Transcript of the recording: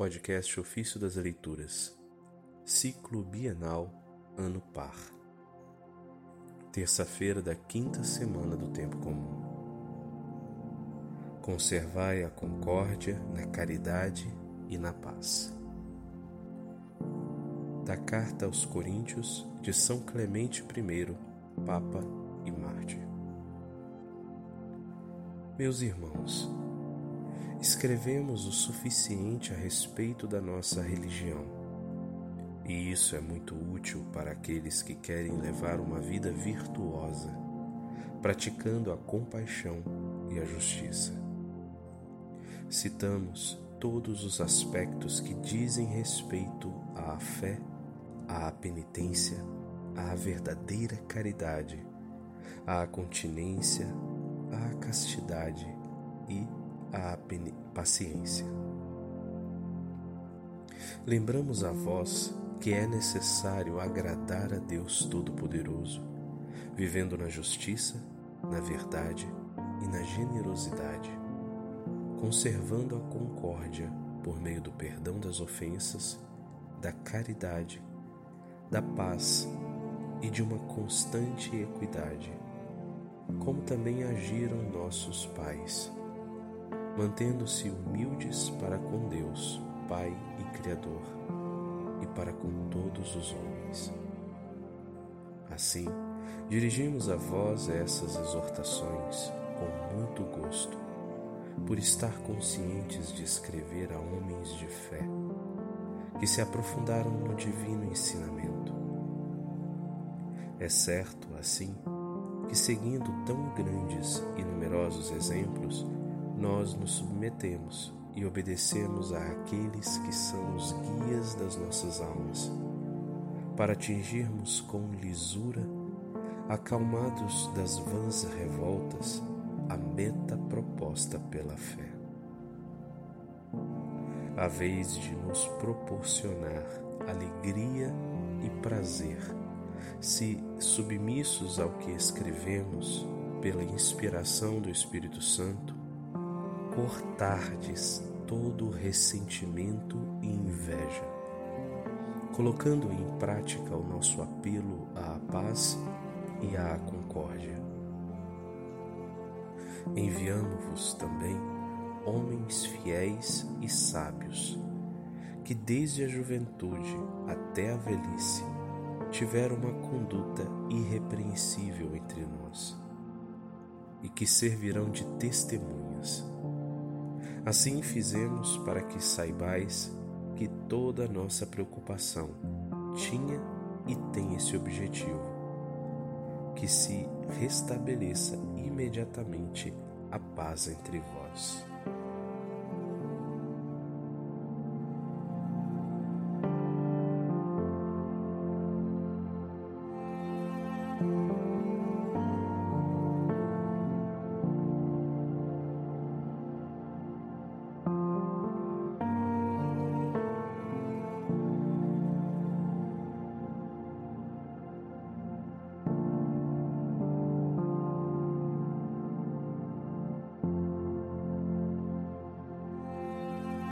Podcast Ofício das Leituras, Ciclo Bienal, Ano Par. Terça-feira da quinta semana do Tempo Comum. Conservai a concórdia na caridade e na paz. Da Carta aos Coríntios de São Clemente I, Papa e Mártir. Meus irmãos, escrevemos o suficiente a respeito da nossa religião. E isso é muito útil para aqueles que querem levar uma vida virtuosa, praticando a compaixão e a justiça. Citamos todos os aspectos que dizem respeito à fé, à penitência, à verdadeira caridade, à continência, à castidade e a paciência. Lembramos a vós que é necessário agradar a Deus Todo-Poderoso, vivendo na justiça, na verdade e na generosidade, conservando a concórdia por meio do perdão das ofensas, da caridade, da paz e de uma constante equidade, como também agiram nossos pais mantendo-se humildes para com Deus, Pai e Criador, e para com todos os homens. Assim, dirigimos a vós essas exortações com muito gosto, por estar conscientes de escrever a homens de fé, que se aprofundaram no divino ensinamento. É certo, assim, que seguindo tão grandes e numerosos exemplos, nós nos submetemos e obedecemos àqueles que são os guias das nossas almas, para atingirmos com lisura, acalmados das vãs revoltas, a meta proposta pela fé. A vez de nos proporcionar alegria e prazer, se submissos ao que escrevemos pela inspiração do Espírito Santo, cortardes todo ressentimento e inveja, colocando em prática o nosso apelo à paz e à concórdia. Enviamo-vos também homens fiéis e sábios, que desde a juventude até a velhice tiveram uma conduta irrepreensível entre nós e que servirão de testemunhas Assim fizemos para que saibais que toda nossa preocupação tinha e tem esse objetivo: que se restabeleça imediatamente a paz entre vós.